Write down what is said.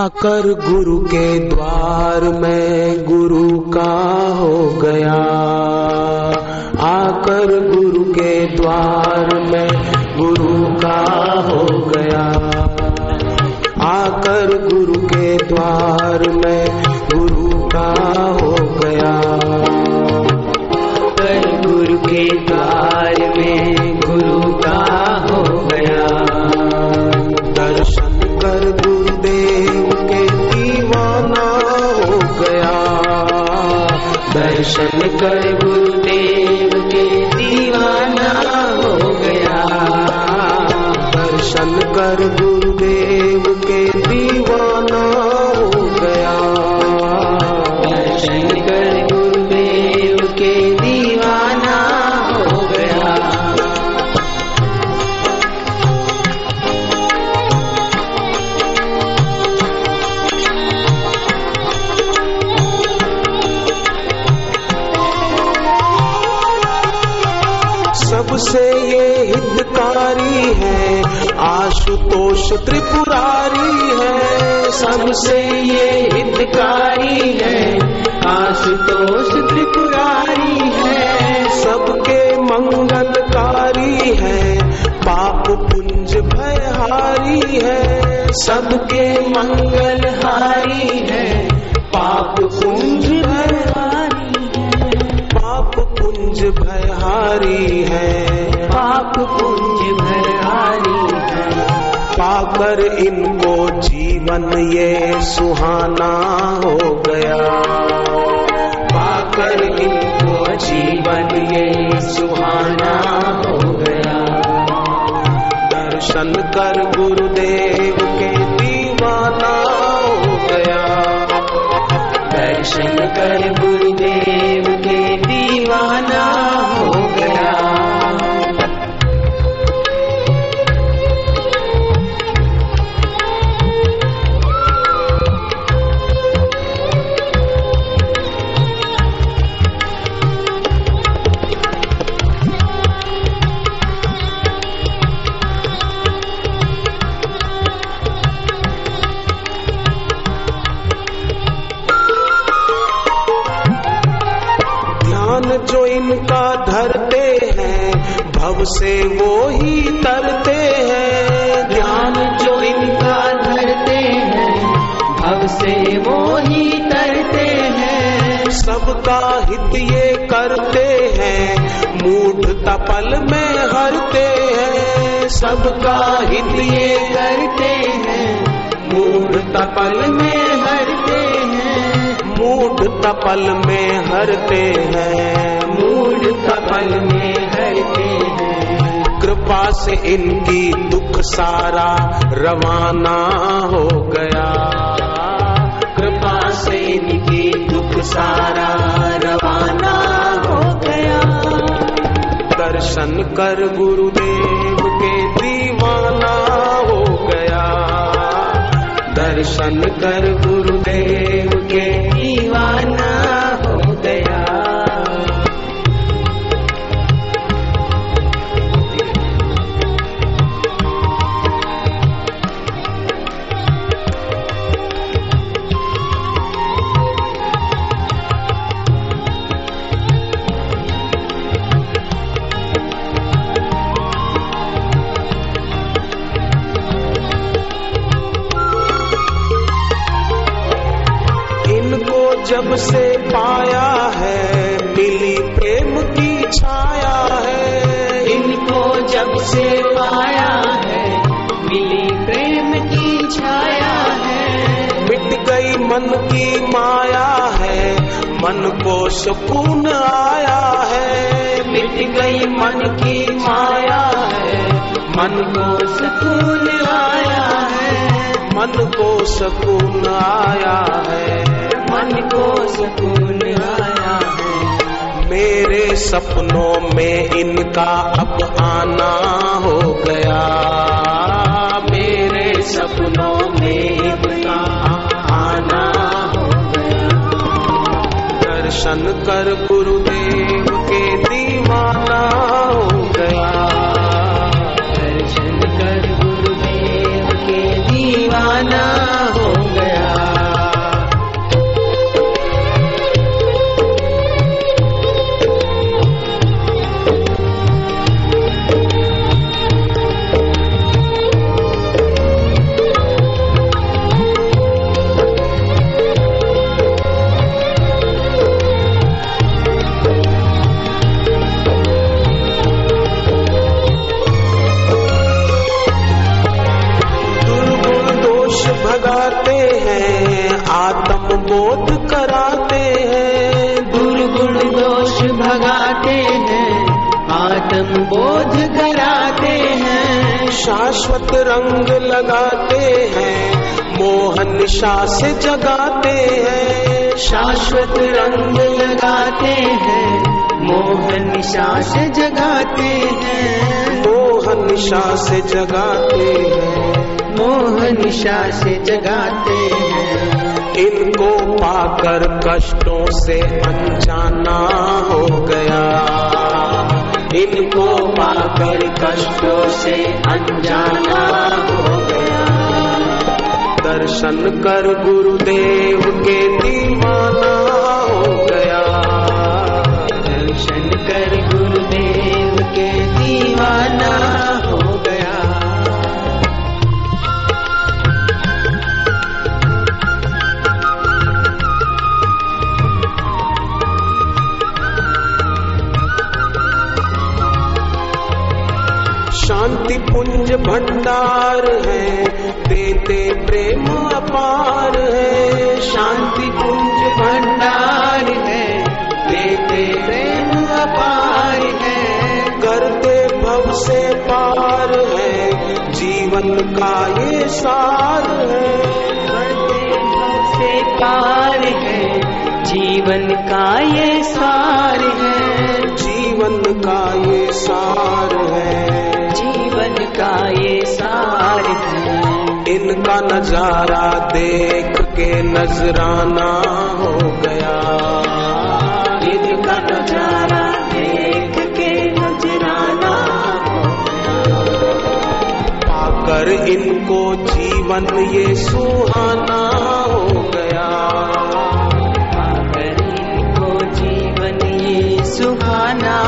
आकर गुरु के द्वार में गुरु का हो गया। आकर गुरु के द्वार में गुरु का हो गया। आकर गुरु के द्वार में दर्शन कर गुरुदेव के दीवाना हो गया। दर्शन कर गुरुदेव के दीवाना सबसे ये हितकारी है। आशुतोष त्रिपुरारी है। सबसे ये हितकारी है। आशुतोष त्रिपुरारी है। सबके मंगलकारी है। पाप पुंज भयहारी है। सबके मंगलहारी है। पाप पुंज पाप पुंज भयहारी है। पाप पुंज भरहारी है। पाकर इनको जीवन ये सुहाना हो गया। पाकर इनको जीवन ये सुहाना हो गया। दर्शन कर इनका धरते हैं भव से वो ही तरते हैं। ज्ञान जो इनका धरते हैं भव से वो ही तरते हैं। सबका हित ये करते हैं मूढ़ तपल में हरते हैं। सबका हित ये करते हैं मूढ़ तपल में हरते हैं। मूढ़ तपल में हरते हैं। तपल में हरते हैं। कृपा से इनकी दुख सारा रवाना हो गया। कृपा से इनकी दुख सारा रवाना हो गया। दर्शन कर गुरुदेव के दीवाना हो गया। दर्शन कर गुरुदेव जब से पाया है मिली प्रेम की छाया है। इनको जब से पाया है मिली प्रेम की छाया है। मिट गई मन की माया है मन को सुकून आया है। मिट गई मन की माया है मन को सुकून आया है। मन को सुकून आया है। को सुकून आया है। मेरे सपनों में इनका अब आना हो गया। मेरे सपनों में इनका आना हो गया। दर्शन कर गुरुदेव आत्म बोध कराते हैं। शाश्वत रंग लगाते हैं मोहन निशा से जगाते हैं। शाश्वत रंग लगाते हैं मोहन निशा से जगाते हैं। मोहन निशा से जगाते हैं। मोहन निशा से जगाते हैं। इनको पाकर कष्टों से अनजाना हो गया। इनको पाकर कष्टों से अनजाना हो गया। दर्शन कर गुरुदेव के दीवाना शांति पुंज भंडार है, देते प्रेम अपार है। शांति पुंज भंडार है, देते प्रेम अपार है। करते भव से पार है, जीवन का ये सार है। बढ़ते भव से पार है, जीवन का ये सार है। जीवन का ये सार है। इनका नज़ारा देख के नजराना हो गया। इनका नज़ारा देख के नजराना पाकर इनको जीवन ये सुहाना हो गया। पाकर इनको जीवन ये सुहाना